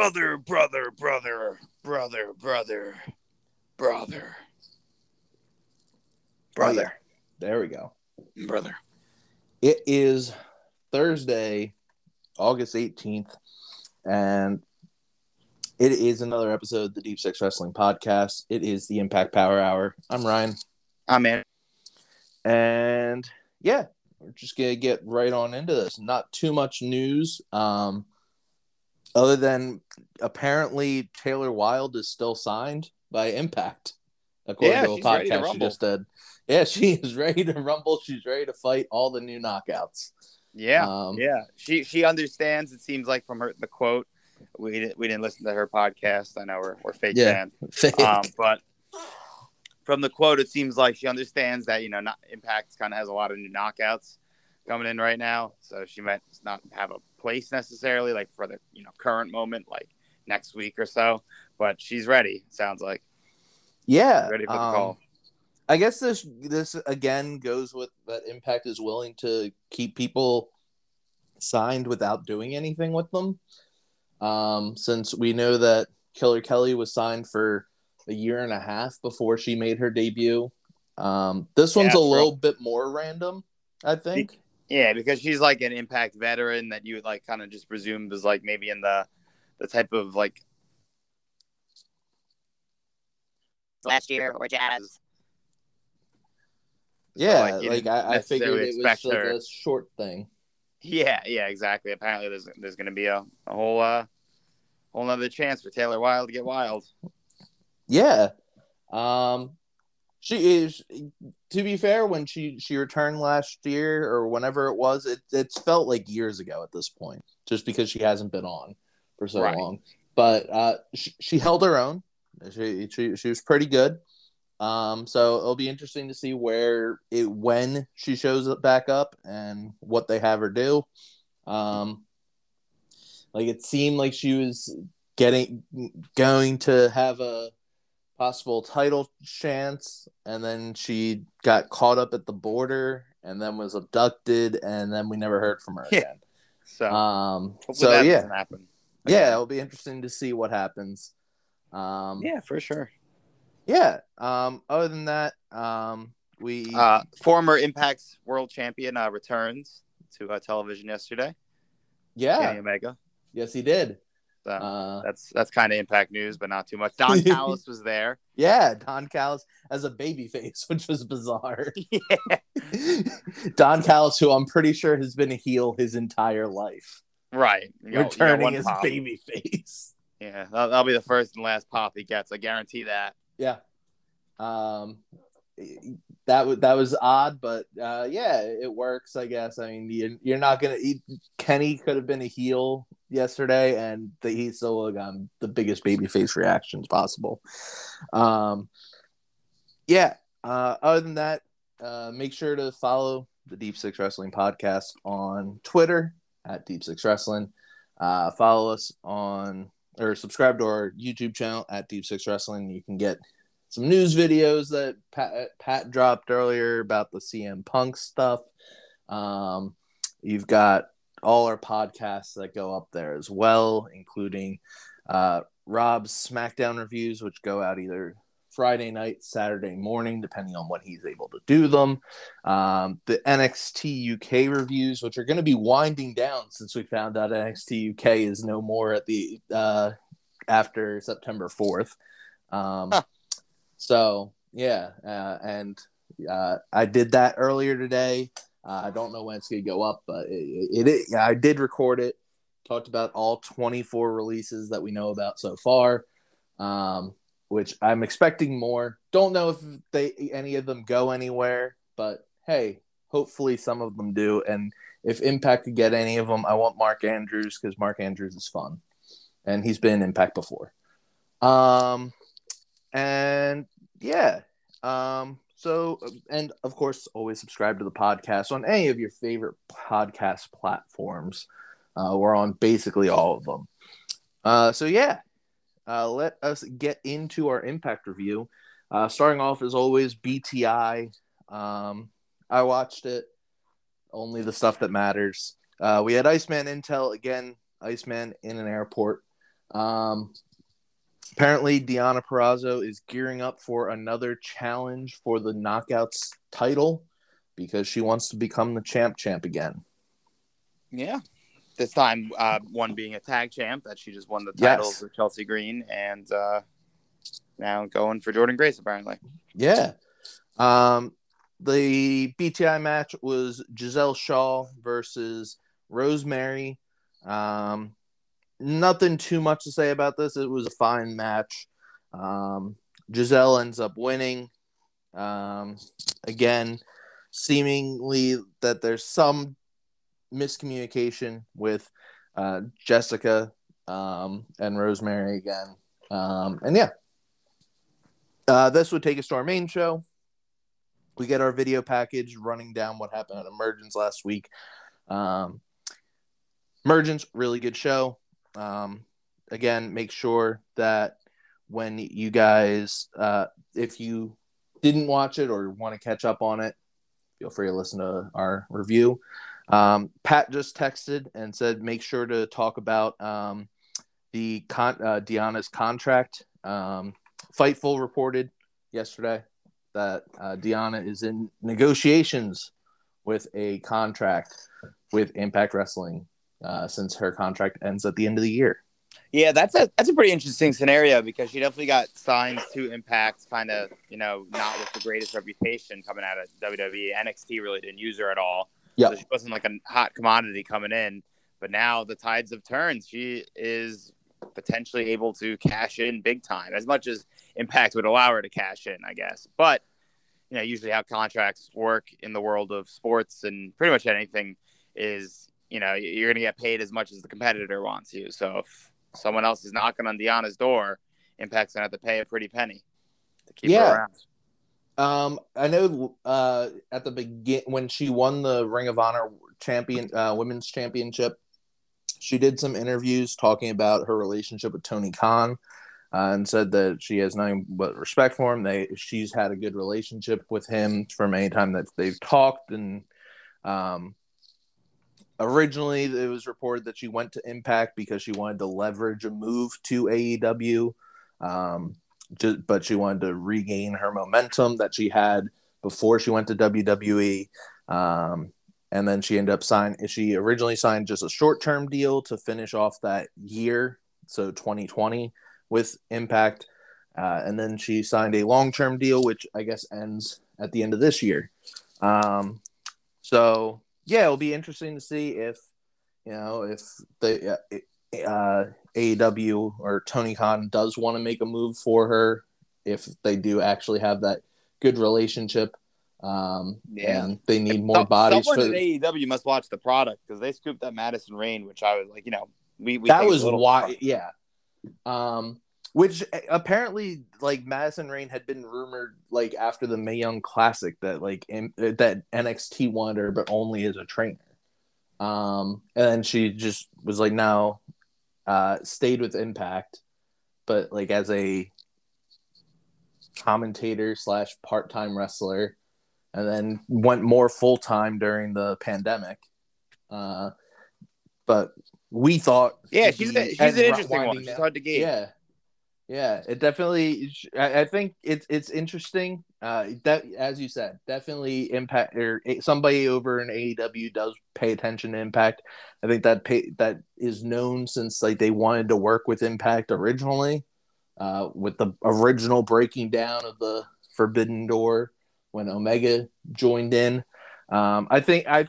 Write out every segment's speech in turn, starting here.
Brother, brother, brother, brother, brother, brother, brother, There we go. brother. It is Thursday, August 18th, and it is another episode of the Deep Six Wrestling Podcast. It is the Impact Power Hour. I'm Ryan. I'm in. And yeah, we're just gonna get right on into this. Not too much news. Um other than apparently Taylor Wilde is still signed by Impact. According Yeah, to a she's ready to podcast she just did. Yeah, she is ready to rumble. She's ready to fight all the new knockouts. Yeah, Um, yeah. She she understands. It seems like from her the quote. We didn't we didn't listen to her podcast. I know we're we're fake Yeah. fans. Um, but from the quote, it seems like she understands that you know not, Impact kind of has a lot of new knockouts coming in right now, so she might not have a place necessarily like for the you know current moment, like next week or so. But she's ready. Sounds like yeah. ready for the um, call. I guess this this again goes with that Impact is willing to keep people signed without doing anything with them. Um, since we know that Killer Kelly was signed for a year and a half before she made her debut. Um, this one's Yeah, a little bit more random, I think. Yeah, because she's like an Impact veteran that you would like kind of just presumed was like maybe in the the type of like last year or jazz. Yeah, like, like, I, I figured it was expect like her- a short thing. Yeah, yeah, exactly. Apparently, there's there's going to be a, a whole uh whole another chance for Taylor Wilde to get wild. Yeah. Um she is to be fair when she she returned last year or whenever it was it it's felt like years ago at this point just because she hasn't been on for so Right. long. But uh she, she held her own. She, she she was pretty good. Um so it'll be interesting to see where it when she shows up back up and what they have her do. Um like it seemed like she was getting going to have a possible title chance and then she got caught up at the border and then was abducted and then we never heard from her Yeah. again So um so that yeah doesn't happen. yeah it'll be interesting to see what happens um Yeah, for sure. yeah um other than that um we Uh, former Impact's world champion uh, returns to uh, television yesterday. yeah Kenny Omega. yes he did So uh that's that's kind of Impact news, but not too much. Don Callis was there. yeah don callis as a baby face which was bizarre yeah, don callis who i'm pretty sure has been a heel his entire life right. Got- returning as pop. baby face. Yeah, that'll, that'll be the first and last pop he gets. I guarantee that. Yeah. Um that was that was odd, but uh yeah, it works, I guess. I mean, you, you're not gonna. Kenny could have been a heel yesterday, and the, he still have the biggest babyface reactions possible. Um, yeah. Uh, other than that, uh, make sure to follow the Deep Six Wrestling podcast on Twitter at Deep Six Wrestling. Uh, follow us on or subscribe to our YouTube channel at Deep Six Wrestling. You can get some news videos that Pat, Pat dropped earlier about the CM Punk stuff. Um, you've got all our podcasts that go up there as well, including uh, Rob's SmackDown reviews, which go out either Friday night, Saturday morning, depending on when he's able to do them. Um, the NXT UK reviews, which are going to be winding down since we found out NXT UK is no more at the uh, after September fourth. Um. So yeah, uh, and uh, I did that earlier today. Uh, I don't know when it's to go up, but it, it, it I did record it. Talked about all 24 releases that we know about so far, um, which I'm expecting more. Don't know if they any of them go anywhere, but hey, hopefully some of them do. And if Impact could get any of them, I want Mark Andrews because Mark Andrews is fun, and he's been in Impact before. Um, and yeah, um, so and of course, always subscribe to the podcast on any of your favorite podcast platforms. Uh, we're on basically all of them. Uh, so yeah, uh, let us get into our impact review. Uh, starting off as always, BTI. Um, I watched it. Only the stuff that matters. Uh, we had Iceman Intel again. Iceman in an airport. Um, apparently, Deonna Purrazzo is gearing up for another challenge for the Knockouts title because she wants to become the champ champ again. Yeah. This time, uh, one being a tag champ that she just won the title Yes. for Chelsea Green, and uh, now going for Jordynne Grace apparently. Yeah. Um, the BTI match was Giselle Shaw versus Rosemary. Um, nothing too much to say about this. It was a fine match. Um, Giselle ends up winning. Um, again, seemingly that there's some miscommunication with uh, Jessica um, and Rosemary again. Um, and yeah, uh, this would take us to our main show. We get our video package running down what happened at Emergence last week. Um, Emergence, really good show. Um, again, make sure that when you guys, uh, if you didn't watch it or want to catch up on it, feel free to listen to our review. Um, Pat just texted and said, make sure to talk about um, the con- uh, Deonna's contract. Um, Fightful reported yesterday that uh, Deonna is in negotiations with a contract with Impact Wrestling uh, since her contract ends at the end of the year. Yeah, that's a that's a pretty interesting scenario because she definitely got signed to Impact, kind of you know not with the greatest reputation coming out of WWE. NXT really didn't use her at all. Yep. so she wasn't like a hot commodity coming in. But now the tides have turned. She is potentially able to cash in big time, as much as Impact would allow her to cash in, I guess. But you know, usually how contracts work in the world of sports and pretty much anything is, you know, you're going to get paid as much as the competitor wants you. So if someone else is knocking on Deonna's door, Impact's going to have to pay a pretty penny to keep Yeah. her around. Um, I know uh, at the begin when she won the Ring of Honor champion uh, women's championship, she did some interviews talking about her relationship with Tony Khan, uh, and said that she has nothing but respect for him. They she's had a good relationship with him from any time that they've talked, and um, originally it was reported that she went to Impact because she wanted to leverage a move to AEW. Um, just, but she wanted to regain her momentum that she had before she went to WWE. Um, and then she ended up signing. She originally signed just a short term deal to finish off that year, so 2020 with Impact. Uh, and then she signed a long term deal, which I guess ends at the end of this year. Um, so yeah, it'll be interesting to see if you know if the uh, uh, AEW or Tony Khan does want to make a move for her, if they do actually have that good relationship, um, Yeah. and they need more Some- bodies for Someone at AEW must watch the product because they scooped that Madison Rayne, which I was like, you know, we, we that was why, yeah. Um, which uh, apparently, like Madison Rayne had been rumored, like after the Mae Young Classic, that like in, that NXT wanted her, but only as a trainer. Um, and then she just was like, no, uh, stayed with Impact, but like as a commentator slash part time wrestler, and then went more full time during the pandemic. Uh, but we thought, Yeah, she's a, she's an interesting one. She's hard to gauge. yeah, yeah, it definitely. I, think it's it's interesting. Uh, that as you said, definitely impact or somebody over in AEW does pay attention to Impact. I think that pay, that is known since like they wanted to work with Impact originally, uh, with the original breaking down of the Forbidden Door when Omega joined in. Um, I think I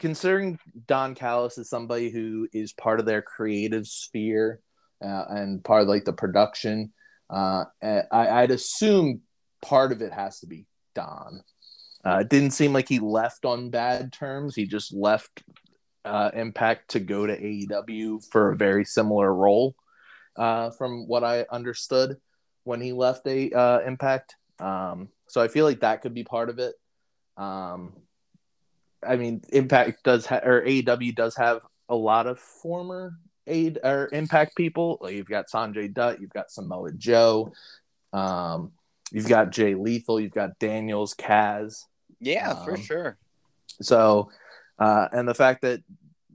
considering Don Callis is somebody who is part of their creative sphere uh, and part of like the production. Uh, I, I'd assume part of it has to be Don. Uh, it didn't seem like he left on bad terms. He just left uh, Impact to go to AEW for a very similar role, uh, from what I understood when he left a uh, Impact. Um, so I feel like that could be part of it. Um, I mean, Impact does ha- or AEW does have a lot of former aid or Impact people. You've got Sanjay Dutt, you've got Samoa Joe, um, you've got Jay Lethal, you've got Daniels, Kaz. Yeah, for Um, sure. So, uh, and the fact that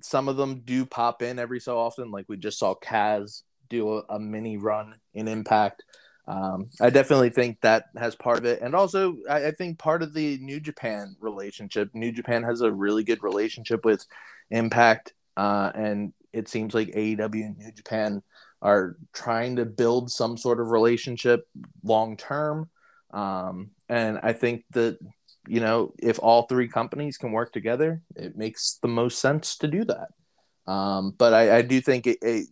some of them do pop in every so often, like we just saw Kaz do a, a mini run in Impact. Um, I definitely think that has part of it, and also I, I, think part of the New Japan relationship. New Japan has a really good relationship with Impact, uh, and it seems like AEW and New Japan are trying to build some sort of relationship long term. Um, and I think that you know if all three companies can work together, it makes the most sense to do that. Um, but I, I, do think it, it,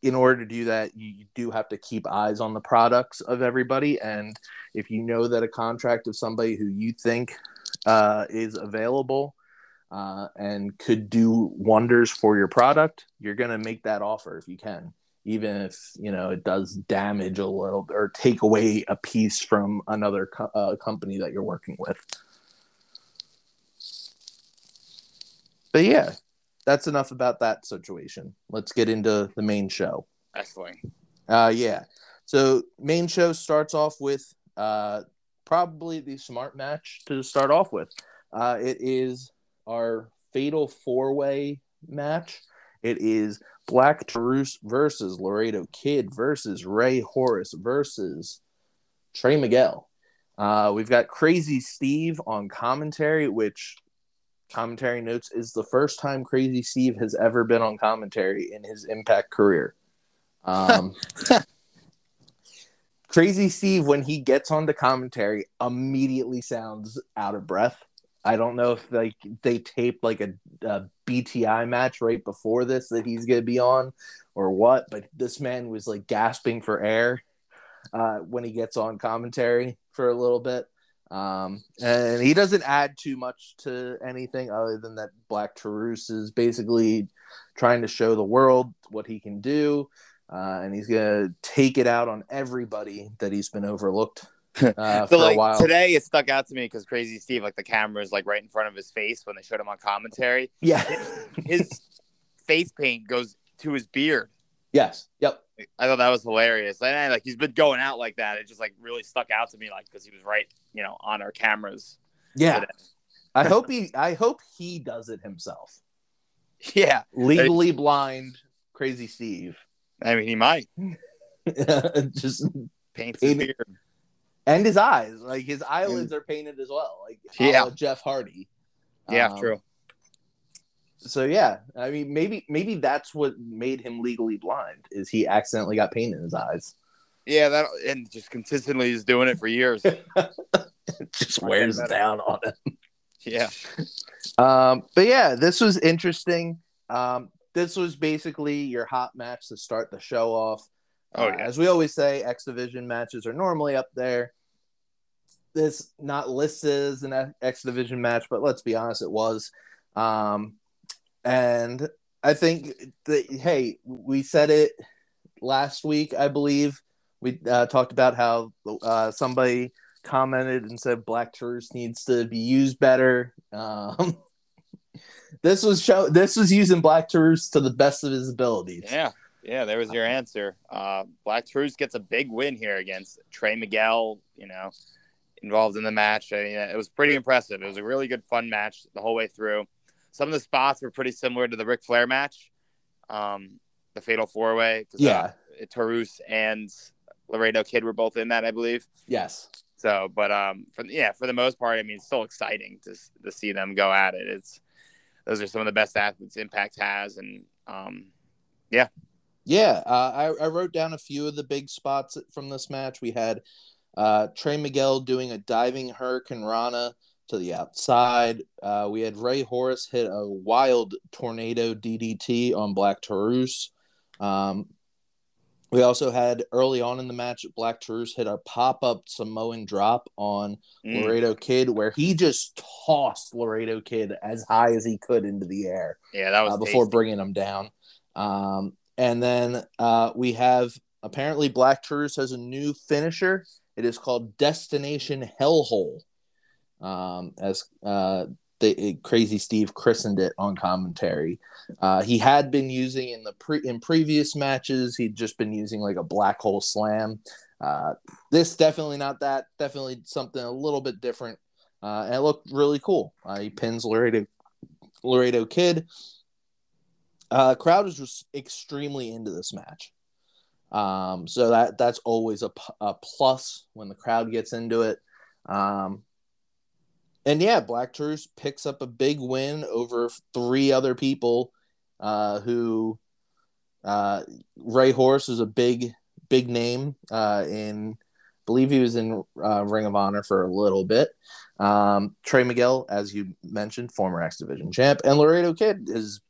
in order to do that, you, do have to keep eyes on the products of everybody. And if you know that a contract of somebody who you think uh, is available uh, and could do wonders for your product, you're going to make that offer if you can, even if you know it does damage a little or take away a piece from another co- uh, company that you're working with. But yeah, that's enough about that situation. Let's get into the main show. Wrestling. Uh, yeah. So main show starts off with uh, probably the smart match to start off with. Uh, it is our fatal four way match. It is Black Taurus versus Laredo Kid versus Rey Horus versus Trey Miguel. Uh, we've got Crazy Steve on commentary, which commentary notes is the first time Crazy Steve has ever been on commentary in his Impact career. Um, Crazy Steve, when he gets onto commentary, immediately sounds out of breath. I don't know if like they taped like a, a BTI match right before this that he's gonna be on, or what. But this man was like gasping for air uh, when he gets on commentary for a little bit. Um, and he doesn't add too much to anything other than that Black Taurus is basically trying to show the world what he can do. Uh, and he's gonna take it out on everybody that he's been overlooked uh, so like today, it stuck out to me because Crazy Steve, like the camera is like right in front of his face when they showed him on commentary. Yeah, his, face paint goes to his beard. Yes. Yep. I thought that was hilarious. And like he's been going out like that. It just like really stuck out to me, like because he was right, you know, on our cameras. Yeah. I hope he. I hope he does it himself. Yeah. Legally blind, Crazy Steve. I mean, he might. just paints his beard and his eyes. Like his eyelids are painted as well. Like yeah, Jeff Hardy. Yeah, um, true. So yeah, I mean, maybe maybe that's what made him legally blind. Is he accidentally got paint in his eyes? Yeah, that and just consistently is doing it for years. It just wears down on him. Yeah. Um, but yeah, this was interesting. Um, this was basically your hot match to start the show off. Oh, yeah. Uh, as we always say, X Division matches are normally up there. This not listed as an X Division match, but let's be honest, it was. Um, and I think that hey, we said it last week, I believe. We uh, talked about how uh, somebody commented and said Black Taurus needs to be used better. Um, this was show. This was using Black Taurus to the best of his abilities. Yeah. Yeah, there was your answer. Uh, Black Taurus gets a big win here against Trey Miguel. You know, involved in the match. I mean, it was pretty impressive. It was a really good, fun match the whole way through. Some of the spots were pretty similar to the Ric Flair match, um, the Fatal Four Way. Uh, yeah, uh, Taurus and Laredo Kid were both in that, I believe. Yes. So, but um, for yeah, for the most part, I mean, it's still exciting to to see them go at it. It's those are some of the best athletes Impact has, and um, yeah, yeah, uh, I, I wrote down a few of the big spots from this match. We had uh, Trey Miguel doing a diving Hurricanrana to the outside. Uh, we had Rey Horus hit a wild tornado DDT on Black Taurus. Um, we also had early on in the match, Black Taurus hit a pop up Samoan drop on mm. Laredo Kid, where he just tossed Laredo Kid as high as he could into the air. Yeah, that was uh, before bringing him down. Um, and then uh, we have apparently Black Taurus has a new finisher. It is called Destination Hellhole, um, as uh, the Crazy Steve christened it on commentary. Uh, he had been using in the pre in previous matches. He'd just been using like a black hole slam. Uh, this definitely not that. Definitely something a little bit different. Uh, and it looked really cool. Uh, he pins Laredo Laredo Kid. Uh, crowd is just extremely into this match. Um, so that that's always a, a plus when the crowd gets into it. Um, and yeah, Black Taurus picks up a big win over three other people uh, who uh, Rey Horus is a big big name uh, in. I believe he was in uh, Ring of Honor for a little bit. Um, Trey Miguel, as you mentioned, former X Division champ, and Laredo Kid is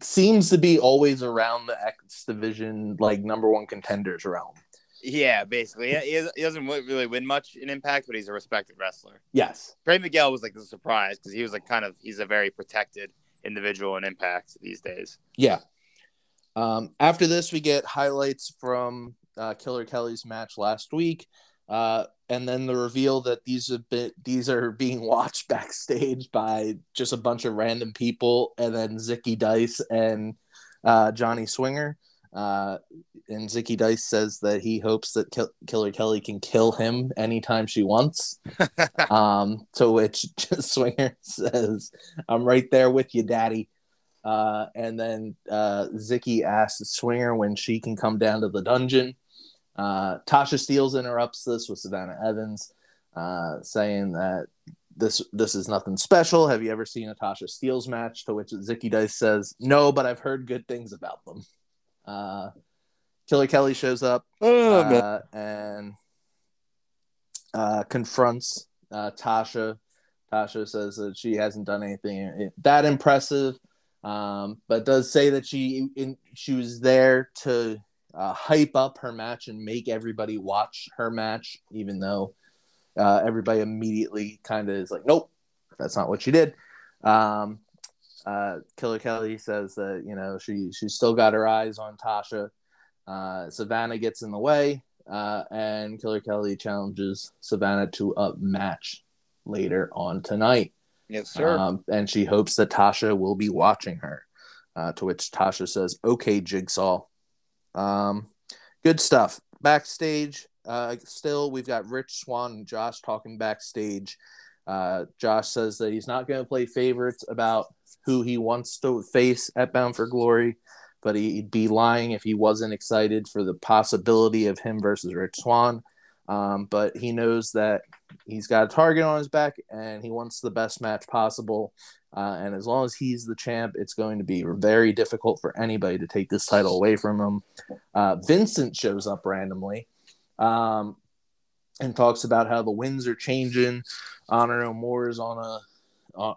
seems to be always around the X Division like number one contenders realm. Yeah, basically, he, he doesn't really win much in Impact, but he's a respected wrestler. Yes, Trey Miguel was like the surprise because he was like kind of he's a very protected individual in Impact these days. Yeah. Um, after this, we get highlights from uh, Killer Kelly's match last week, uh, and then the reveal that these have been these are being watched backstage by just a bunch of random people, and then Zicky Dice and uh, Johnny Swinger. Uh, and Zicky Dice says that he hopes that Kill- Killer Kelly can kill him anytime she wants. um, to which Swinger says, "I'm right there with you, Daddy." Uh, and then uh, Zicky asks Swinger when she can come down to the dungeon. Uh, Tasha Steeles interrupts this with Savannah Evans, uh, saying that this this is nothing special. Have you ever seen a Tasha Steeles match? To which Zicky Dice says, "No, but I've heard good things about them." Uh, Killer Kelly shows up Oh, uh, and uh, confronts uh, Tasha. Tasha says that she hasn't done anything that impressive, um, but does say that she in, she was there to uh, hype up her match and make everybody watch her match, even though uh, everybody immediately kind of is like, "Nope, that's not what she did." Um, uh, Killer Kelly says that you know she she's still got her eyes on Tasha. Uh, Savannah gets in the way, uh, and Killer Kelly challenges Savannah to a match later on tonight. yes, sir. Um, and she hopes that Tasha will be watching her. Uh, to which Tasha says, "Okay, Jigsaw." Um, good stuff. Backstage, uh, still we've got Rich Swann and Josh talking backstage. Uh, Josh says that he's not going to play favorites about who he wants to face at Bound for Glory, but he'd be lying if he wasn't excited for the possibility of him versus Rich Swann. Um, but he knows that he's got a target on his back and he wants the best match possible. Uh, and as long as he's the champ, it's going to be very difficult for anybody to take this title away from him. Uh, Vincent shows up randomly um, and talks about how the winds are changing. Honor No More is on a uh,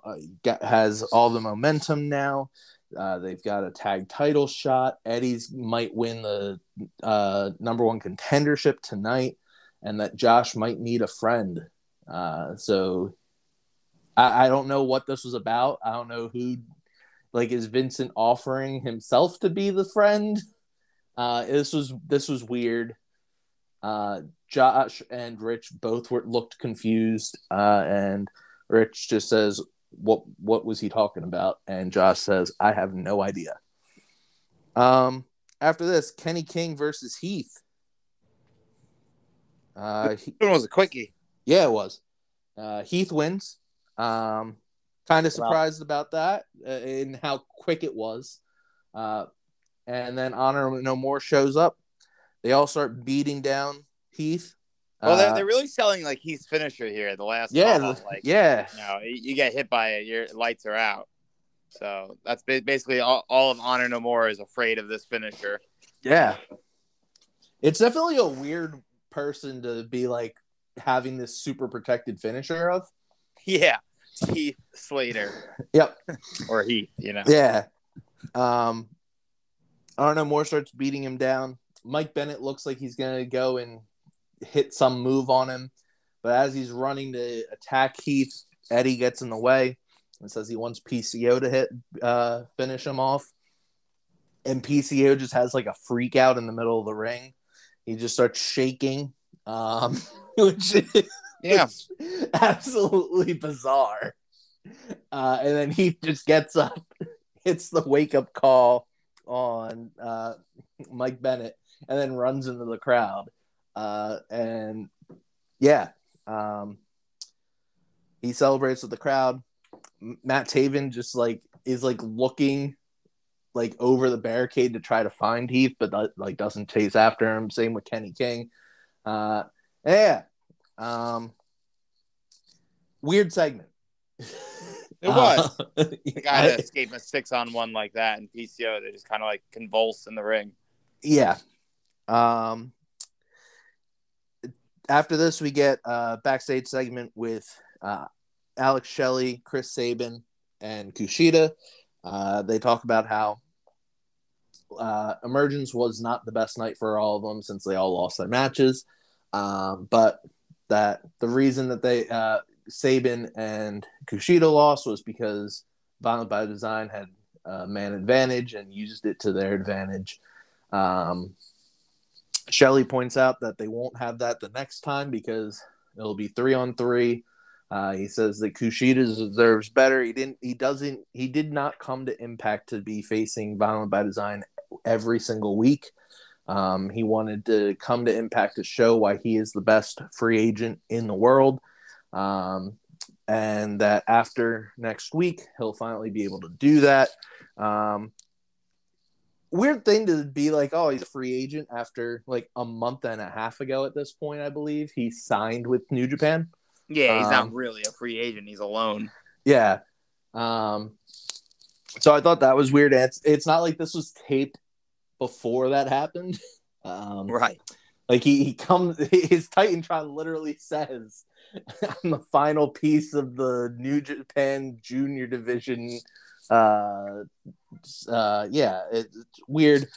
has all the momentum now. Uh, they've got a tag title shot. Eddie's might win the uh, number one contendership tonight, and that Josh might need a friend. Uh, so I, I don't know what this was about. I don't know who, like, is Vincent offering himself to be the friend? Uh, this was this was weird. Uh, Josh and Rich both were looked confused, uh, and Rich just says, "What what was he talking about?" And Josh says, "I have no idea." Um, after this, Kenny King versus Heath. Uh, he- It was a quickie. yeah, it was. Uh, Heath wins. Um, kind of Wow. surprised about that uh, in how quick it was. Uh, and then Honor No More shows up. They all start beating down Heath. Well, they're, Uh, they're really selling like Heath's finisher here the last. yeah, call. like yeah, you know, you get hit by it, your lights are out. So that's basically all, all of Honor No More is afraid of this finisher. yeah. It's definitely a weird person to be like having this super protected finisher of. Yeah, Heath Slater Yep. or Heath, you know. Yeah. Um, Honor No More starts beating him down. Mike Bennett looks like he's gonna go and hit some move on him, but as he's running to attack Heath, Eddie gets in the way and says he wants PCO to hit uh, finish him off. And PCO just has like a freak out in the middle of the ring. He just starts shaking, um, which is Yeah, absolutely bizarre. Uh, and then he just gets up, hits the wake up call on uh, Mike Bennett, and then runs into the crowd. Uh, and yeah, um, he celebrates with the crowd. Matt Taven just like is like looking like over the barricade to try to find Heath, but like doesn't chase after him. Same with Kenny King. Uh, yeah. Um, weird segment. It was. Uh, the guy to escape a six on one like that in PCO, they just kind of like convulse in the ring. Yeah. Um, after this, we get a backstage segment with uh, Alex Shelley, Chris Sabin, and Kushida. Uh, they talk about how uh, Emergence was not the best night for all of them since they all lost their matches. Um, but that the reason that they uh, Sabin and Kushida lost was because Violent by Design had a man advantage and used it to their advantage. Um, Shelley points out that they won't have that the next time because it'll be three on three. Uh, he says that Kushida deserves better. He didn't. He doesn't. He did not come to Impact to be facing Violent by Design every single week. Um, he wanted to come to Impact to show why he is the best free agent in the world, um, and that after next week he'll finally be able to do that. Um, weird thing to be like, oh, he's a free agent after like a month and a half ago. At this point, I believe he signed with New Japan. Yeah, he's um, not really a free agent. He's alone. Yeah. Um. So I thought that was weird. It's it's not like this was taped before that happened. Um, right. Like he, he comes, his Titantron literally says, "I'm the final piece of the New Japan Junior Division uh, uh, yeah, it's weird.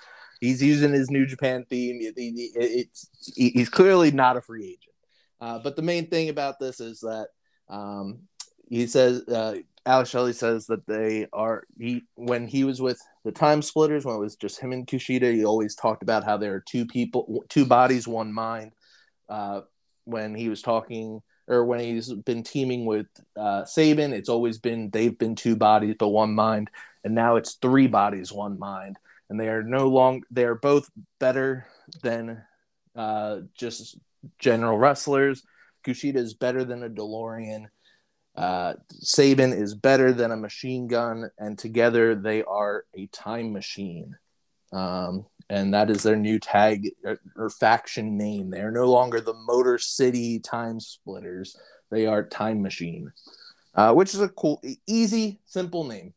He's using his New Japan theme. It, it, it's he's clearly not a free agent. Uh, but the main thing about this is that um, he says uh, Alex Shelley says that they are he when he was with the Time Splitters when it was just him and Kushida. He always talked about how there are two people, two bodies, one mind. Uh, when he was talking or when he's been teaming with uh, Sabin, it's always been they've been two bodies but one mind, and now it's three bodies, one mind, and they are no long they are both better than uh, just general wrestlers. Kushida is better than a DeLorean. Uh, Sabin is better than a machine gun, and together they are a time machine. Um, and that is their new tag or, uh, or, faction name. They are no longer the Motor City Time Splitters. They are Time Machine, uh, which is a cool, easy, simple name.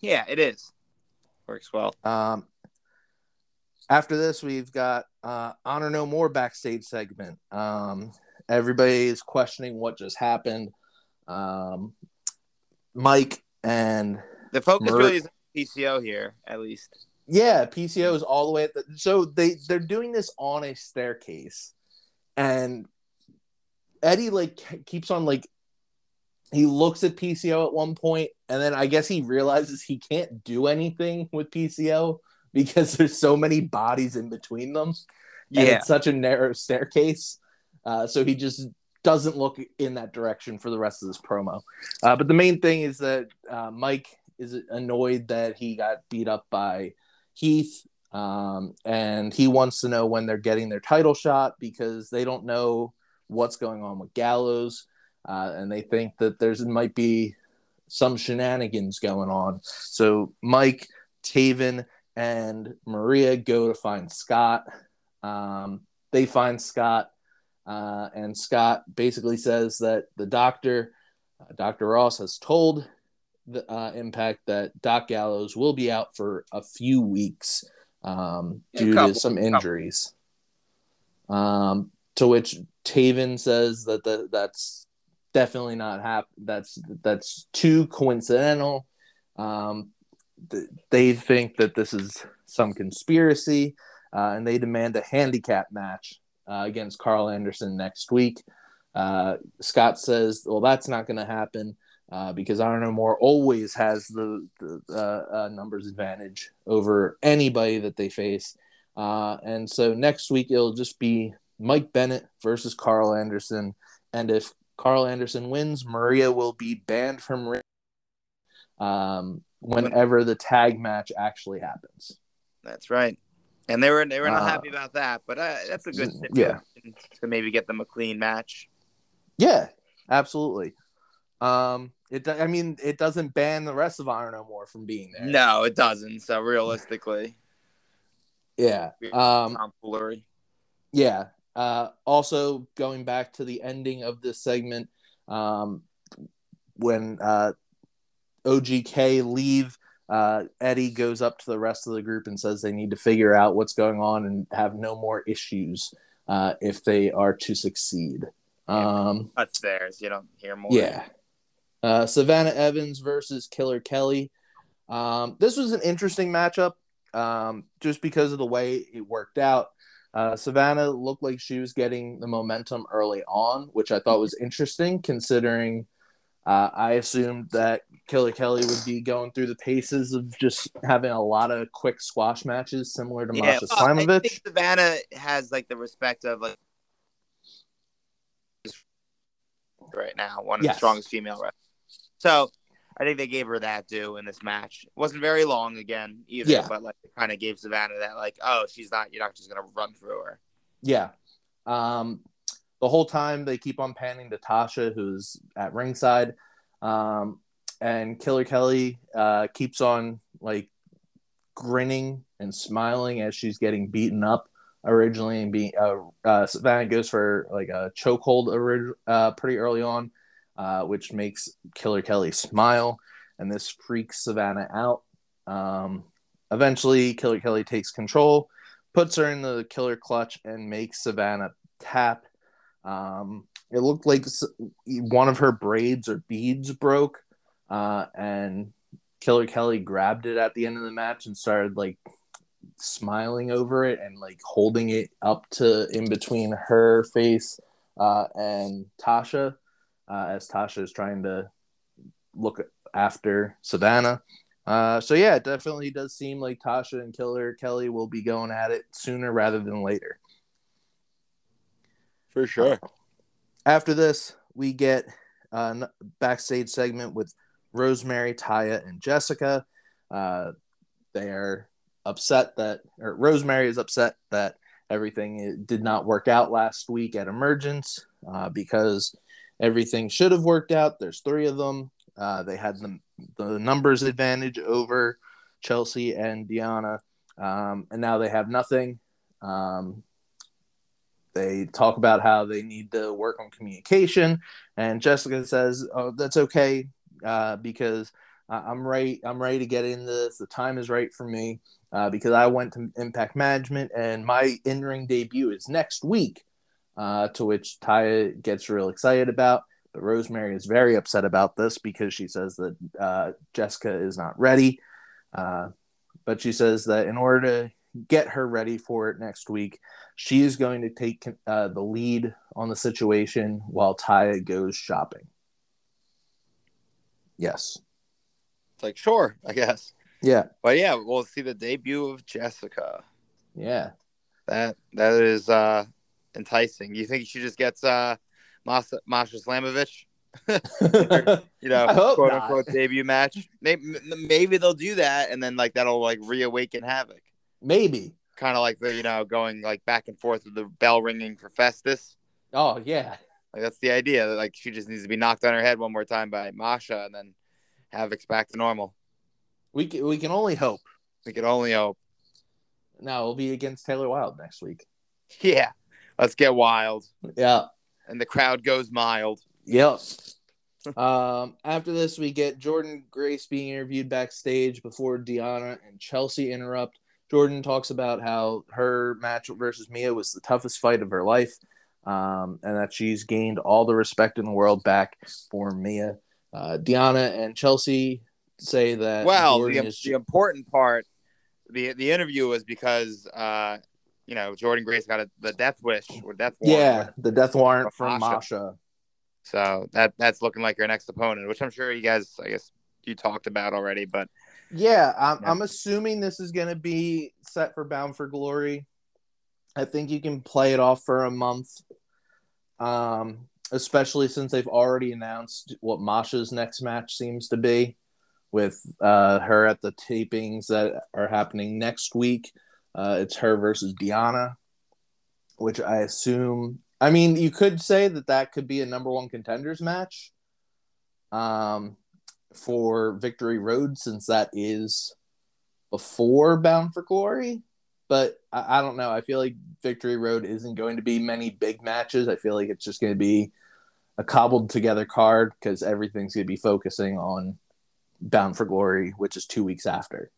Yeah, it is. Works well. Um, after this, we've got uh, Honor No More backstage segment. Um, everybody is questioning what just happened. Um, Mike and the focus Mur- really is PCO here, at least. Yeah, PCO is all the way at the so they they're doing this on a staircase, and Eddie like keeps on like he looks at PCO at one point, and then I guess he realizes he can't do anything with PCO because there's so many bodies in between them. Yeah, it's such a narrow staircase. Uh, so he just doesn't look in that direction for the rest of this promo. Uh, but the main thing is that uh, Mike is annoyed that he got beat up by Heath, um, and he wants to know when they're getting their title shot because they don't know what's going on with Gallows, uh, and they think that there's might be some shenanigans going on. So Mike, Taven, and Maria go to find Scott. Um, they find Scott, uh, and Scott basically says that the doctor, uh, Dr. Ross, has told the uh, impact that Doc Gallows will be out for a few weeks um, due couple, to some injuries. Um, to which Taven says that the, that's definitely not hap- That's that's too coincidental. Um, th- they think that this is some conspiracy, uh, and they demand a handicap match uh, against Karl Anderson next week. Uh, Scott says, "Well, that's not going to happen." uh, because Honor No More always has the, the uh, uh, numbers advantage over anybody that they face. And so next week it'll just be Mike Bennett versus Karl Anderson. And if Karl Anderson wins, Maria will be banned from um, whenever the tag match actually happens. That's right. And they were they were not uh, happy about that, but uh, that's a good yeah to maybe get them a clean match. Yeah, absolutely. Um, it. I mean, it doesn't ban the rest of Honor No More from being there. No, it doesn't. So realistically, Yeah. Um. tomfoolery. Yeah. Uh, also, going back to the ending of this segment, um, when uh, OGK leave, uh, Eddie goes up to the rest of the group and says they need to figure out what's going on and have no more issues uh, if they are to succeed. Um, That's theirs. You don't hear more. yeah. Uh, Savannah Evans versus Killer Kelly. Um, this was an interesting matchup um, just because of the way it worked out. Uh, Savannah looked like she was getting the momentum early on, which I thought was interesting considering uh, I assumed that Killer Kelly would be going through the paces of just having a lot of quick squash matches similar to Yeah, Masha well, I think Savannah has like the respect of like right now, one of Yes. the strongest female wrestlers. So I think they gave her that due in this match. It wasn't very long again either, Yeah. but like it kind of gave Savannah that like, oh, she's not you're not just gonna run through her. Yeah. Um, the whole time they keep on panning to Tasha, who's at ringside. Um, and Killer Kelly uh, keeps on like grinning and smiling as she's getting beaten up originally and being uh, uh, Savannah goes for like a chokehold orig- uh, pretty early on, uh, which makes Killer Kelly smile, and this freaks Savannah out. Um, eventually, Killer Kelly takes control, puts her in the killer clutch, and makes Savannah tap. Um, it looked like one of her braids or beads broke, uh, and Killer Kelly grabbed it at the end of the match and started like smiling over it and like holding it up to in between her face uh, and Tasha uh, as Tasha is trying to look after Savannah. Uh, so yeah, it definitely does seem like Tasha and Killer Kelly will be going at it sooner rather than later. For sure. After this, we get a backstage segment with Rosemary, Taya, and Jessica. Uh, they are upset that, or Rosemary is upset that everything did not work out last week at Emergence uh, because everything should have worked out. There's three of them. Uh, they had the, the numbers advantage over Chelsea and Deonna, um, and now they have nothing. Um, they talk about how they need to work on communication, and Jessica says, "Oh, that's okay uh, because I'm right. I'm ready to get into this. The time is right for me uh, because I went to Impact Management, and my in-ring debut is next week." Uh, to which Taya gets real excited about, but Rosemary is very upset about this because she says that uh, Jessica is not ready. Uh, but she says that in order to get her ready for it next week, she is going to take uh, the lead on the situation while Taya goes shopping. Yes. It's like sure, I guess. Yeah. But yeah, we'll see the debut of Jessica. Yeah. That that is uh enticing. You think she just gets uh Masha, Masha Slamovich? You know, quote not. unquote debut match. Maybe, maybe they'll do that, and then like that'll like reawaken Havoc. Maybe. Kind of like the you know going like back and forth with the bell ringing for Festus. Oh yeah. Like that's the idea. Like she just needs to be knocked on her head one more time by Masha, and then Havoc's back to normal. We can, we can only hope. We can only hope. Now we'll be against Taylor Wilde next week. Yeah, let's get wild, Yeah. and the crowd goes mild. Yep. um, after this, we get Jordynne Grace being interviewed backstage before Deonna and Chelsea interrupt. Jordynne talks about how her match versus Mia was the toughest fight of her life, um, and that she's gained all the respect in the world back for Mia. Uh, Deonna and Chelsea say that Well, Jordynne the, is the important part, the the interview was because uh, you know Jordynne Grace got a, the death wish or death warrant. yeah the death warrant From from Masha. Masha. So that that's looking like your next opponent, which I'm sure you guys, I guess, you talked about already. But Yeah, I'm, Yeah. I'm assuming this is going to be set for Bound for Glory. I think you can play it off for a month, um, especially since they've already announced what Masha's next match seems to be, with uh, her at the tapings that are happening next week. Uh, it's her versus Deonna, which I assume. I mean, you could say that that could be a number one contenders match. um, for Victory Road since that is before Bound for Glory. But I, I don't know. I feel like Victory Road isn't going to be many big matches. I feel like it's just going to be a cobbled together card because everything's going to be focusing on Bound for Glory, which is two weeks after.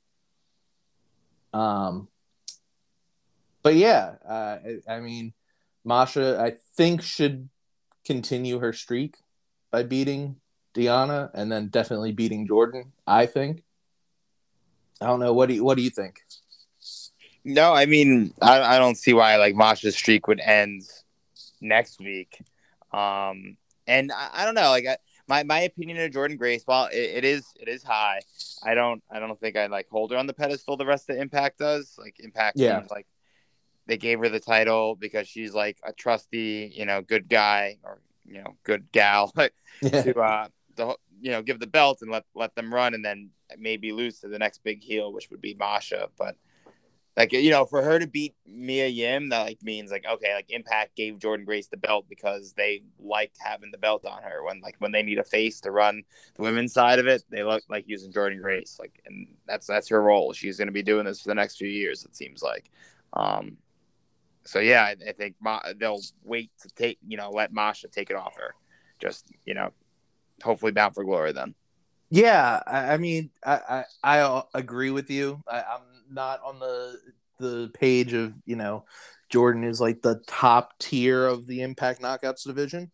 Um, but yeah, uh, I, I mean, Masha, I think should continue her streak by beating Deonna and then definitely beating Jordynne. I think. I don't know. What do you What do you think? No, I mean, I, I don't see why like Masha's streak would end next week. Um, and I, I don't know, like I, my my opinion of Jordynne Grace, while it, it is it is high, I don't I don't think I like hold her on the pedestal the rest of Impact does. Like Impact Yeah. seems like they gave her the title because she's like a trusty, you know, good guy or you know, good gal to uh the you know give the belt and let let them run and then maybe lose to the next big heel, which would be Masha. But like you know, for her to beat Mia Yim, that like means like okay, like Impact gave Jordynne Grace the belt because they liked having the belt on her when like when they need a face to run the women's side of it, they look like using Jordynne Grace. Like and that's that's her role. She's gonna be doing this for the next few years, it seems like. Um so yeah, I, I think Ma- they'll wait to take you know let Masha take it off her. Just you know, hopefully bound for glory then. Yeah, I, I mean, I, I I agree with you. I, I'm not on the the page of you know Jordynne is like the top tier of the Impact Knockouts division,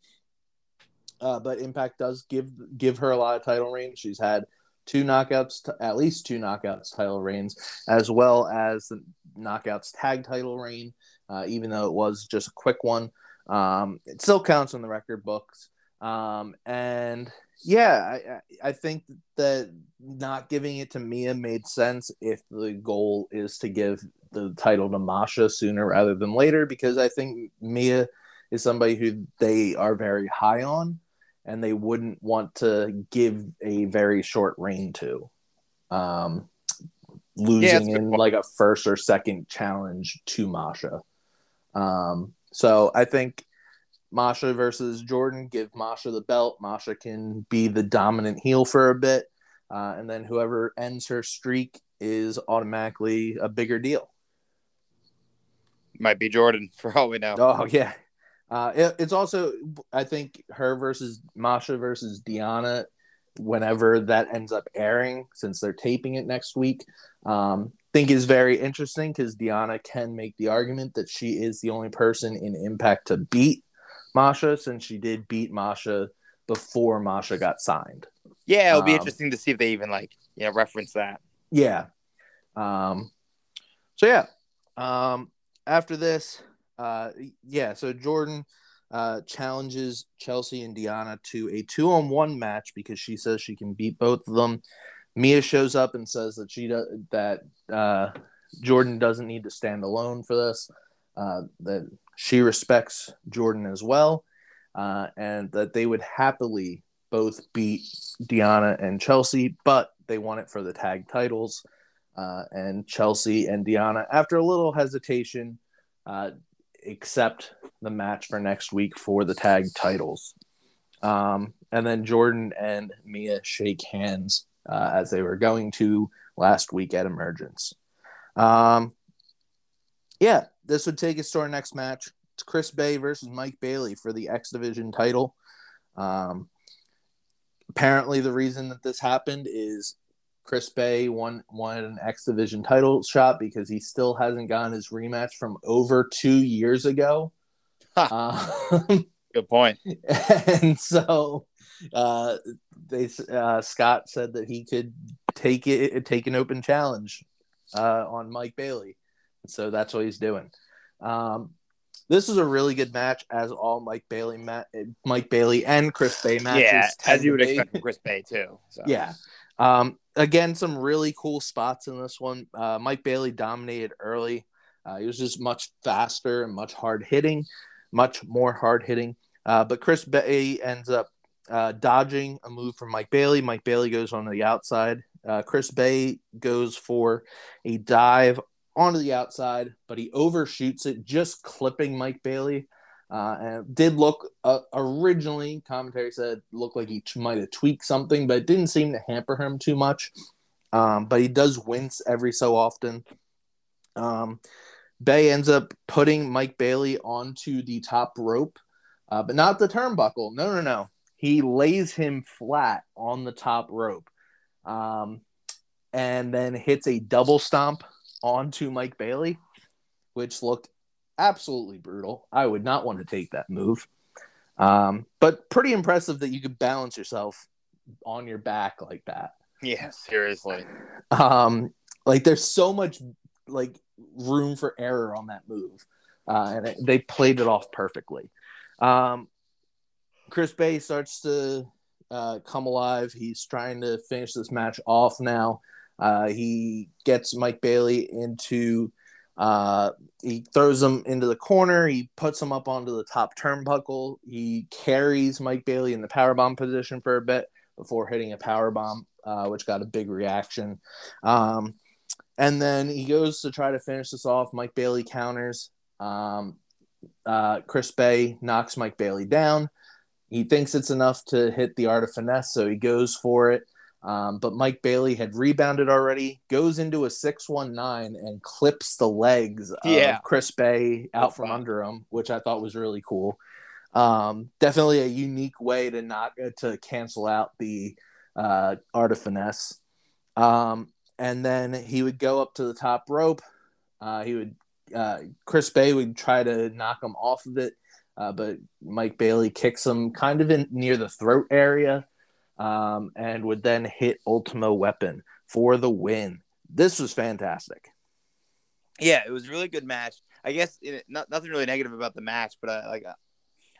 uh, but Impact does give give her a lot of title reigns. She's had two knockouts, at least two knockouts title reigns, as well as the knockouts tag title reign. Uh, even though it was just a quick one, um, it still counts in the record books. Um, and yeah, I, I I think that not giving it to Mia made sense if the goal is to give the title to Masha sooner rather than later, because I think Mia is somebody who they are very high on and they wouldn't want to give a very short reign to. Um, losing a good in point. like a first or second challenge to Masha. Um, so I think Masha versus Jordynne, give Masha the belt. Masha can be the dominant heel for a bit. Uh, and then whoever ends her streak is automatically a bigger deal. Might be Jordynne for all we know. Oh, yeah. Uh, it- it's also, I think, her versus Masha versus Deonna, whenever that ends up airing, since they're taping it next week, um, think is very interesting because Deonna can make the argument that she is the only person in Impact to beat Masha since she did beat Masha before Masha got signed. Yeah, it'll be Um, interesting to see if they even like you know reference that. Yeah. Um, so yeah. Um, after this, uh, yeah. So Jordynne uh, challenges Chelsea and Deonna to a two-on-one match because she says she can beat both of them. Mia shows up and says that she does that. Uh, Jordynne doesn't need to stand alone for this. Uh, that she respects Jordynne as well, uh, and that they would happily both beat Deonna and Chelsea, but they want it for the tag titles. Uh, and Chelsea and Deonna, after a little hesitation, uh, accept the match for next week for the tag titles. Um, and then Jordynne and Mia shake hands uh, as they were going to last week at Emergence. Um, yeah, this would take us to our next match. It's Chris Bey versus Mike Bailey for the X Division title. Um, apparently, the reason that this happened is Chris Bey won won an X Division title shot because he still hasn't gotten his rematch from over two years ago. Um, Good point. and so uh, they uh, Scott said that he could take it take an open challenge uh, on Mike Bailey. So that's what he's doing. Um, this is a really good match, as all Mike Bailey, ma- Mike Bailey, and Chris Bey matches. yeah, as you would expect from Chris Bey too. So. Yeah. Um, again, some really cool spots in this one. Uh, Mike Bailey dominated early. Uh, he was just much faster and much hard hitting, much more hard hitting. Uh, but Chris Bey ends up uh, dodging a move from Mike Bailey. Mike Bailey goes on the outside. Uh, Chris Bey goes for a dive onto the outside, but he overshoots it, just clipping Mike Bailey. Uh, and did look uh, originally, commentary said looked like he might have tweaked something, but it didn't seem to hamper him too much. Um, but he does wince every so often. Um, Bey ends up putting Mike Bailey onto the top rope, uh, but not the turnbuckle. No, no, no. He lays him flat on the top rope um, and then hits a double stomp onto Mike Bailey, which looked absolutely brutal. I would not want to take that move. Um, but pretty impressive that you could balance yourself on your back like that. Yeah, seriously. Um, like there's so much like room for error on that move, uh, and it, they played it off perfectly. Um, Chris Bey starts to uh, come alive. He's trying to finish this match off now. Uh, he gets Mike Bailey into. Uh, he throws him into the corner. He puts him up onto the top turnbuckle. He carries Mike Bailey in the powerbomb position for a bit before hitting a powerbomb, uh, which got a big reaction. Um, and then he goes to try to finish this off. Mike Bailey counters. Um, uh, Chris Bey knocks Mike Bailey down. He thinks it's enough to hit the art of finesse, so he goes for it. Um, but Mike Bailey had rebounded already, goes into a 619 and clips the legs Yeah. of Chris Bey out That's from fun. under him, which I thought was really cool. Um, definitely a unique way to not to cancel out the uh, art of finesse. Um, and then he would go up to the top rope. Uh, he would uh, Chris Bey would try to knock him off of it, uh, but Mike Bailey kicks him kind of in near the throat area, um, and would then hit Ultimo Weapon for the win. This was fantastic. Yeah, it was a really good match. I guess it, not, nothing really negative about the match, but I, like, uh,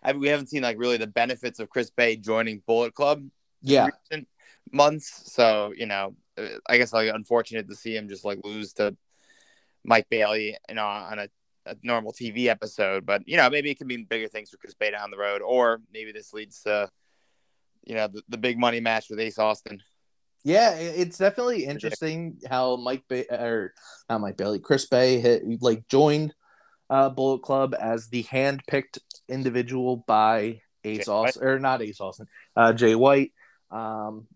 I, we haven't seen like really the benefits of Chris Bey joining Bullet Club in Yeah, recent months. So you know, uh, I guess like unfortunate to see him just like lose to Mike Bailey, you know, on a, a normal TV episode. But you know, maybe it can mean bigger things for Chris Bey down the road, or maybe this leads to you know the, the big money match with Ace Austin. yeah, it's definitely interesting how Mike Bay or not Mike Bailey, Chris Bey hit, like joined uh, Bullet Club as the hand-picked individual by Ace Jay White. Austin or not Ace Austin, uh, Jay White. Um,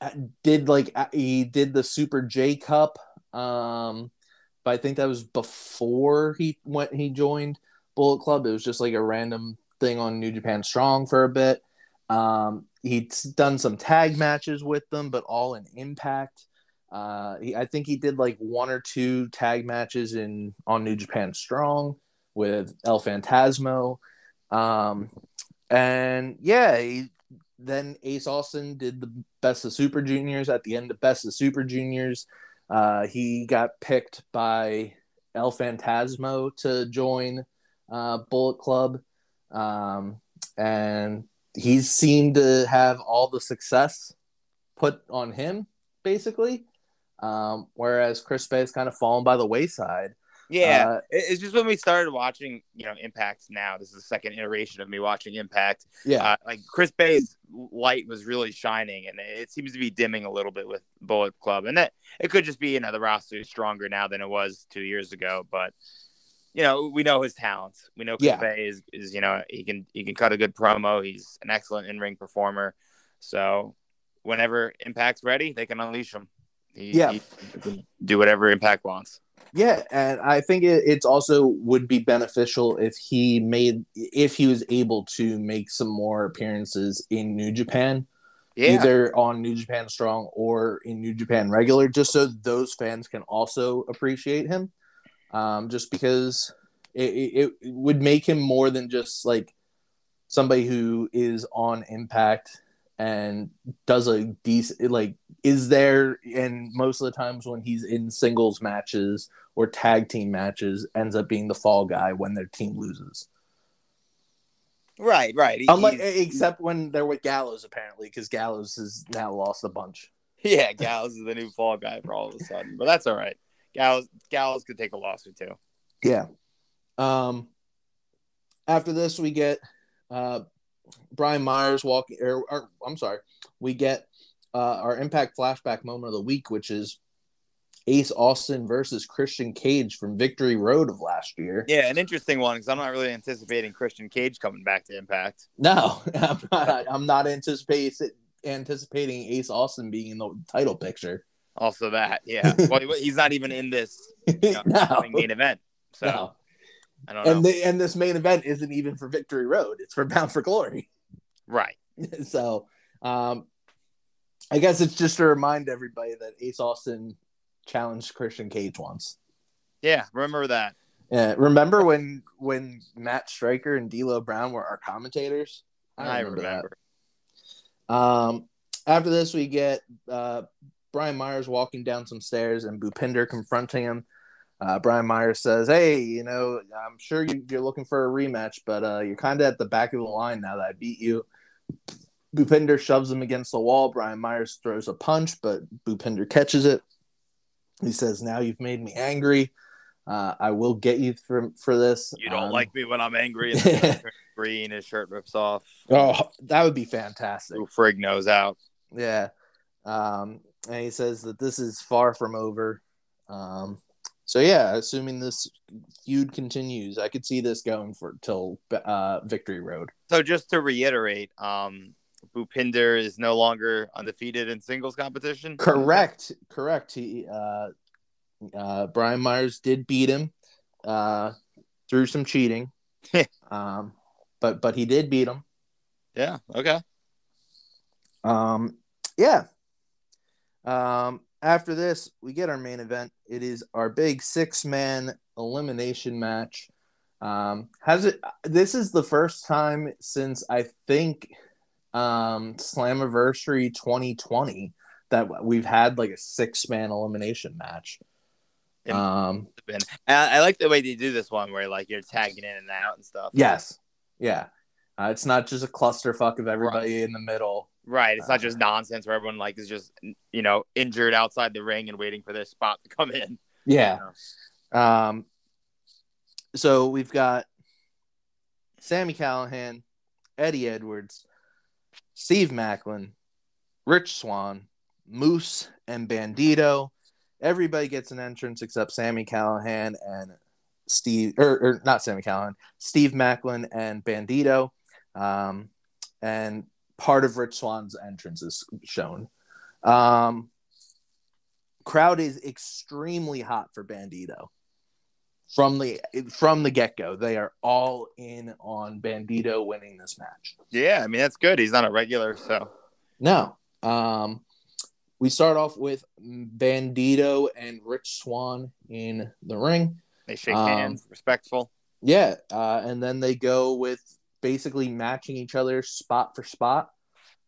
uh, did like uh, he did the Super J Cup, um, but I think that was before he went he joined Bullet Club. It was just like a random thing on New Japan Strong for a bit. Um, he'd done some tag matches with them, but all in Impact. Uh, he, I think he did like one or two tag matches in on New Japan Strong with El Fantasmo. Um, and yeah, he, then Ace Austin did the Best of Super Juniors at the end of Best of Super Juniors. Uh, he got picked by El Fantasmo to join uh, Bullet Club. Um, and he seemed to have all the success put on him, basically. Um, whereas Chris Bey has kind of fallen by the wayside. Yeah, Uh, it's just when we started watching, you know, Impact. Now this is the second iteration of me watching Impact. yeah, Uh, like Chris Bey's light was really shining, and it seems to be dimming a little bit with Bullet Club, and that it could just be you know the roster is stronger now than it was two years ago. But you know we know his talent. We know Yeah. Is is you know he can he can cut a good promo. He's an excellent in ring performer. So whenever Impact's ready, they can unleash him. He, Yeah. he can do whatever Impact wants. Yeah, and I think it, it's also would be beneficial if he made if he was able to make some more appearances in New Japan, Yeah, either on New Japan Strong or in New Japan Regular, just so those fans can also appreciate him. Um, just because it, it, it would make him more than just like somebody who is on Impact and does a decent like is there and most of the times when he's in singles matches or tag team matches ends up being the fall guy when their team loses. right, right. Unlike he's- except when they're with Gallows apparently because Gallows has now lost a bunch. Yeah, Gallows is the new fall guy for all of a sudden, but that's all right. Gallows Gallows could take a loss or two. Yeah. Um after this we get uh Brian Myers walking or, or I'm sorry, we get uh our impact flashback moment of the week, which is Ace Austin versus Christian Cage from Victory Road of last year. Yeah, an interesting one because I'm not really anticipating Christian Cage coming back to Impact. No, I'm not, I'm not anticipating anticipating Ace Austin being in the title picture. Also, that yeah, well, he's not even in this you know, no. main event. So no. I don't know. And the, and this main event isn't even for Victory Road; it's for Bound for Glory. Right. so, um, I guess it's just to remind everybody that Ace Austin challenged Christian Cage once. Yeah, remember that. Yeah, remember when when Matt Striker and D'Lo Brown were our commentators? I, I remember, remember. that. Um, after this, we get uh, Brian Myers walking down some stairs and Bhupinder confronting him. Uh, Brian Myers says, "Hey, you know, I'm sure you, are looking for a rematch, but uh, you're kind of at the back of the line now that I beat you." Bhupinder shoves him against the wall. Brian Myers throws a punch, but Bhupinder catches it. He says, "Now you've made me angry. Uh, I will get you for for this. You don't um, like me when I'm angry." And green, his shirt rips off. Oh, that would be fantastic. Frig knows out. Yeah, um, and he says that this is far from over. Um, so yeah, assuming this feud continues, I could see this going for till uh, Victory Road. So just to reiterate, um, Bhupinder is no longer undefeated in singles competition. Correct, correct. He uh, uh, Brian Myers did beat him uh, through some cheating, um, but but he did beat him. Yeah. Okay. Um. Yeah. Um. After this, we get our main event. It is our big six man elimination match. Um, has it? This is the first time since I think um, Slammiversary 2020 that we've had like a six man elimination match. Um, I, like the way they do this one where like you're tagging in and out and stuff. Yes, yeah. Uh, it's not just a clusterfuck of everybody right. in the middle. Right. It's uh, not just nonsense where everyone like is just you know injured outside the ring and waiting for their spot to come in. Yeah. You know? Um. So we've got Sami Callihan, Eddie Edwards, Steve Maclin, Rich Swann, Moose, and Bandito. Everybody gets an entrance except Sami Callihan and Steve, or, or not Sami Callihan, Steve Maclin and Bandito. Um, and part of Rich Swann's entrance is shown. Um, crowd is extremely hot for Bandito from the from the get go. They are all in on Bandito winning this match. Yeah, I mean that's good. He's not a regular, so no. Um, we start off with Bandito and Rich Swann in the ring. They shake um, hands, respectful. Yeah, uh, and then they go with basically matching each other spot for spot,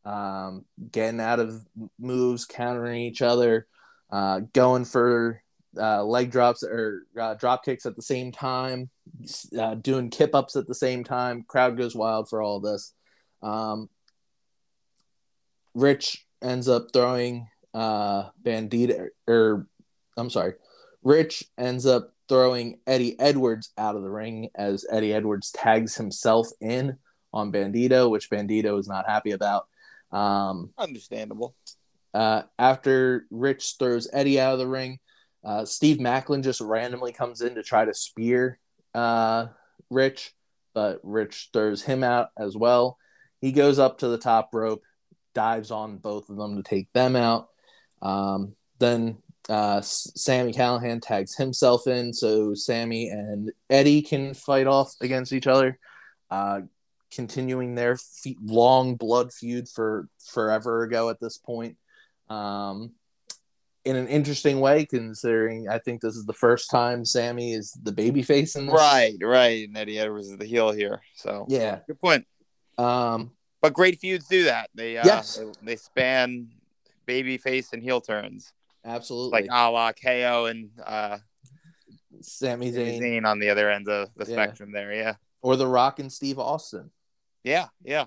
um, getting out of moves, countering each other, uh, going for uh, leg drops or uh, drop kicks at the same time, uh, doing kip ups at the same time. Crowd goes wild for all this. Um, Rich ends up throwing uh, Bandito, or I'm sorry, Rich ends up throwing Eddie Edwards out of the ring as Eddie Edwards tags himself in on Bandito, which Bandito is not happy about. Um, Understandable. Uh, after Rich throws Eddie out of the ring, uh, Steve Maclin just randomly comes in to try to spear uh, Rich, but Rich throws him out as well. He goes up to the top rope, dives on both of them to take them out. Um, then uh, Sami Callihan tags himself in so Sami and Eddie can fight off against each other, uh, continuing their fe- long blood feud for forever ago at this point. Um, in an interesting way, considering I think this is the first time Sami is the baby face in this. Right, right. And Eddie Edwards is the heel here. So yeah, good point. Um, but great feuds do that. They uh, yes. they, they span baby face and heel turns. Absolutely, like a la KO and uh, Sami Zayn. Zayn on the other end of the yeah. spectrum there. Yeah, or The Rock and Steve Austin. Yeah, yeah.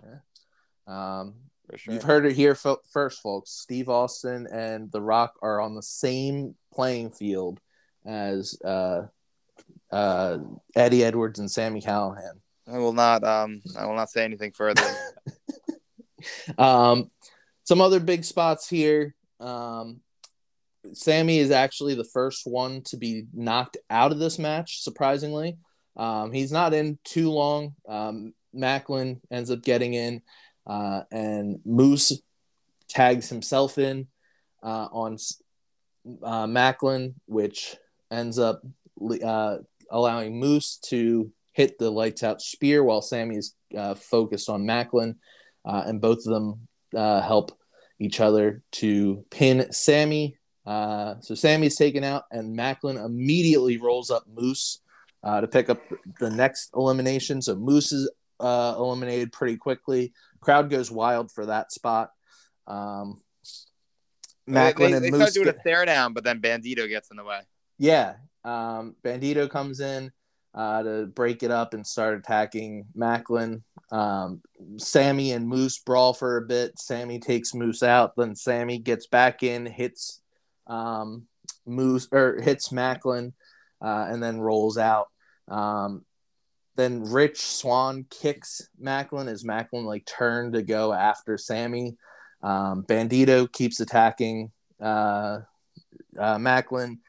yeah. Um, Sure. You've heard it here fo- first, folks. Steve Austin and The Rock are on the same playing field as uh, uh, Eddie Edwards and Sami Callihan. I will not. Um, I will not say anything further. um, some other big spots here. Um, Sami is actually the first one to be knocked out of this match, surprisingly. Um, he's not in too long. Um, Maclin ends up getting in, uh, and Moose tags himself in uh, on uh, Maclin, which ends up uh, allowing Moose to hit the lights out spear while Sami is uh, focused on Maclin, uh, and both of them help each other to pin Sami. Uh, so Sami's taken out, and Maclin immediately rolls up Moose uh, to pick up the next elimination. So Moose is uh, eliminated pretty quickly. Crowd goes wild for that spot. Um, Maclin they, they, and Moose start doing get... a stare down, but then Bandito gets in the way. Yeah, um, Bandito comes in uh, to break it up and start attacking Maclin. Um, Sami and Moose brawl for a bit. Sami takes Moose out. Then Sami gets back in, hits um, moves or hits Maclin uh, and then rolls out. Um, then Rich Swann kicks Maclin as Maclin like turned to go after Sami. Um, Bandito keeps attacking uh, uh, Maclin,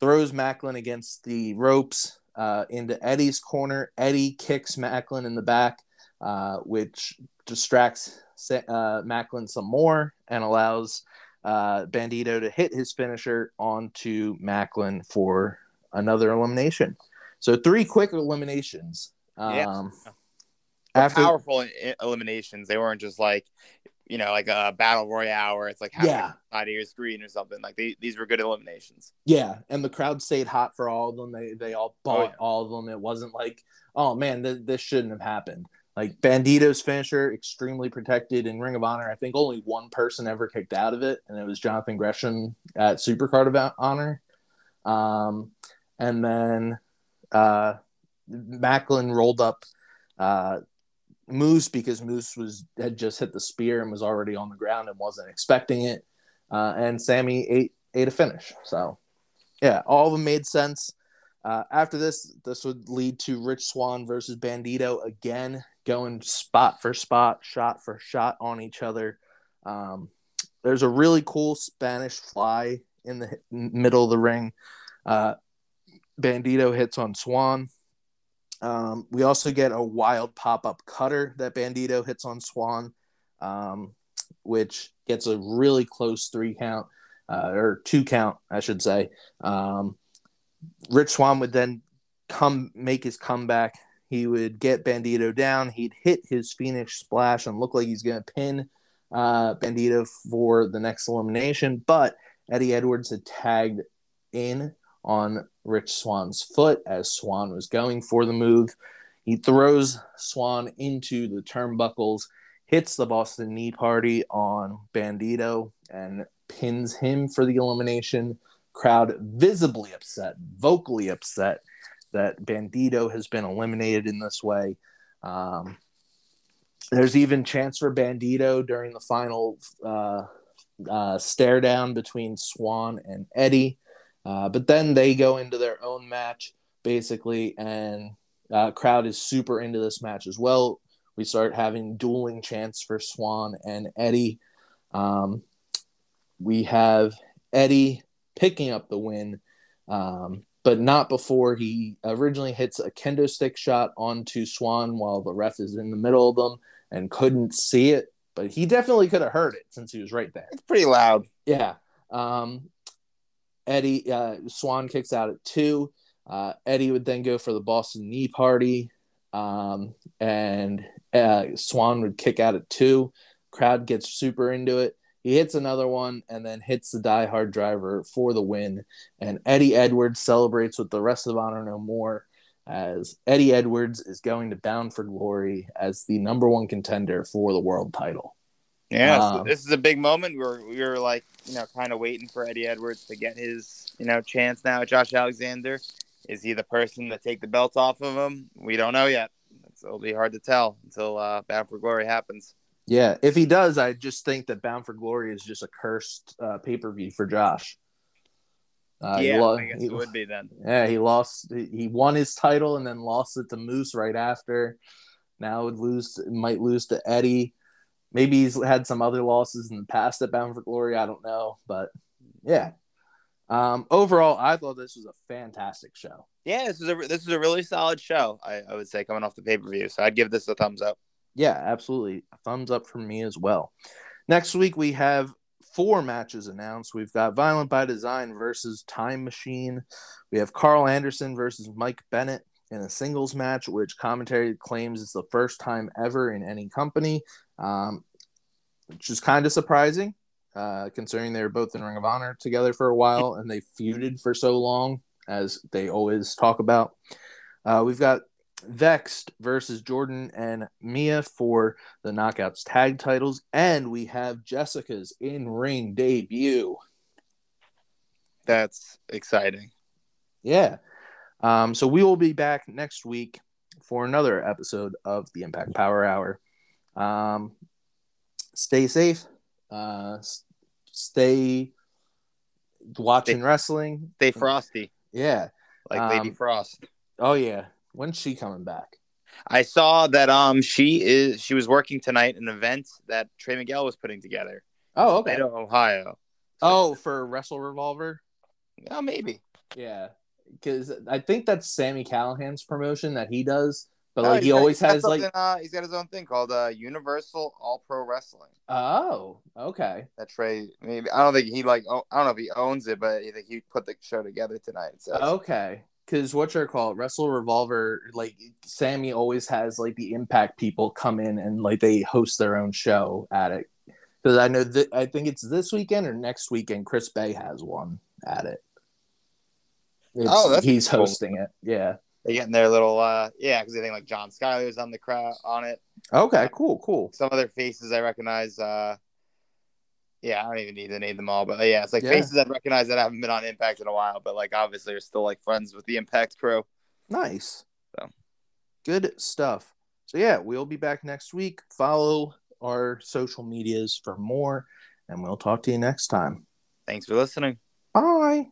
throws Maclin against the ropes uh, into Eddie's corner. Eddie kicks Maclin in the back, uh, which distracts uh, Maclin some more and allows uh, Bandito to hit his finisher onto Maclin for another elimination. So three quick eliminations. Um, yeah. After, powerful eliminations. They weren't just like you know, like a battle royale where it's like yeah. side of your screen or something. Like they, these were good eliminations. Yeah, and the crowd stayed hot for all of them. They they all bought oh, yeah. all of them. It wasn't like, oh man, th- this shouldn't have happened. Like Bandito's finisher, extremely protected in Ring of Honor. I think only one person ever kicked out of it, and it was Jonathan Gresham at Supercard of Honor. Um, and then uh, Maclin rolled up uh, Moose because Moose was had just hit the spear and was already on the ground and wasn't expecting it. Uh, and Sami ate ate a finish. So yeah, all of them made sense. Uh, after this, this would lead to Rich Swann versus Bandito again, going spot for spot, shot for shot on each other. Um, there's a really cool Spanish fly in the middle of the ring. Uh, Bandito hits on Swann. Um, we also get a wild pop up cutter that Bandito hits on Swann, um, which gets a really close three count uh, or two count, I should say. Um, Rich Swann would then come make his comeback. He would get Bandito down. He'd hit his Phoenix splash and look like he's going to pin uh, Bandito for the next elimination. But Eddie Edwards had tagged in on Rich Swann's foot as Swann was going for the move. He throws Swann into the turnbuckles, hits the Boston Knee Party on Bandito, and pins him for the elimination. Crowd visibly upset, vocally upset that Bandito has been eliminated in this way. Um, there's even chance for Bandito during the final uh, uh, stare down between Swann and Eddie. Uh, but then they go into their own match basically, and uh, crowd is super into this match as well. We start having dueling chants for Swann and Eddie. Um, we have Eddie picking up the win, um, but not before he originally hits a kendo stick shot onto Swann while the ref is in the middle of them and couldn't see it. But he definitely could have heard it since he was right there. It's pretty loud. Yeah. Um, Eddie uh, Swann kicks out at two. Uh, Eddie would then go for the Boston Knee Party, um, and uh, Swann would kick out at two. Crowd gets super into it. He hits another one and then hits the Die Hard driver for the win. And Eddie Edwards celebrates with the rest of Honor No More as Eddie Edwards is going to Bound for Glory as the number one contender for the world title. Yeah, um, so this is a big moment. We are we are like, you know, kind of waiting for Eddie Edwards to get his, you know, chance now. Josh Alexander, is he the person to take the belt off of him? We don't know yet. It's, it'll be hard to tell until uh, Bound for Glory happens. Yeah, if he does, I just think that Bound for Glory is just a cursed uh, pay per view for Josh. Uh, yeah, lo- I guess he, it would be then. Yeah, he lost. He won his title and then lost it to Moose right after. Now would lose, might lose to Eddie. Maybe he's had some other losses in the past at Bound for Glory. I don't know, but Yeah. Um, overall, I thought this was a fantastic show. Yeah, this is a this is a really solid show. I, I would say coming off the pay per view, so I'd give this a thumbs up. Yeah, absolutely. Thumbs up from me as well. Next week we have four matches announced. We've got Violent by Design versus Time Machine. We have Karl Anderson versus Mike Bennett in a singles match, which commentary claims is the first time ever in any company, um, which is kind of surprising, uh, considering they were both in Ring of Honor together for a while and they feuded for so long, as they always talk about. Uh, we've got Vexed versus Jordan and Mia for the Knockouts tag titles, and we have Jessica's in ring debut. That's exciting. Yeah. Um, so we will be back next week for another episode of the Impact Power Hour. Um, stay safe. Uh, stay watching Stay- wrestling. Stay frosty, Yeah. like Lady Um, Frost. Oh yeah. When's she coming back? I saw that um she is she was working tonight an event that Trey Miguel was putting together. Oh okay. Toledo, Ohio. Oh, for Wrestle Revolver. Oh, maybe. Yeah, because I think that's Sami Callihan's promotion that he does, but Oh, like he got- always he's like. uh, he's got his own thing called uh, Universal All Pro Wrestling. Oh, okay. That Trey, maybe I don't think he like oh, I don't know if he owns it, but think he put the show together tonight. So Okay. Because what you're called Wrestle Revolver, like Sami always has like the Impact people come in and like they host their own show at it. Because I know that I think it's this weekend or next weekend. Chris Bey has one at it. It's, Oh, that's he's cool. hosting it. Yeah. they're getting their little uh yeah because they think like John Skyler's on the crowd on it. Okay. Cool. Cool. Some other faces I recognize. uh Yeah, I don't even need to name them all, but uh, yeah, it's like Yeah. faces I recognize that haven't been on Impact in a while, but like obviously are still like friends with the Impact crew. Nice. So. Good stuff. So yeah, we'll be back next week. Follow our social medias for more, and we'll talk to you next time. Thanks for listening. Bye.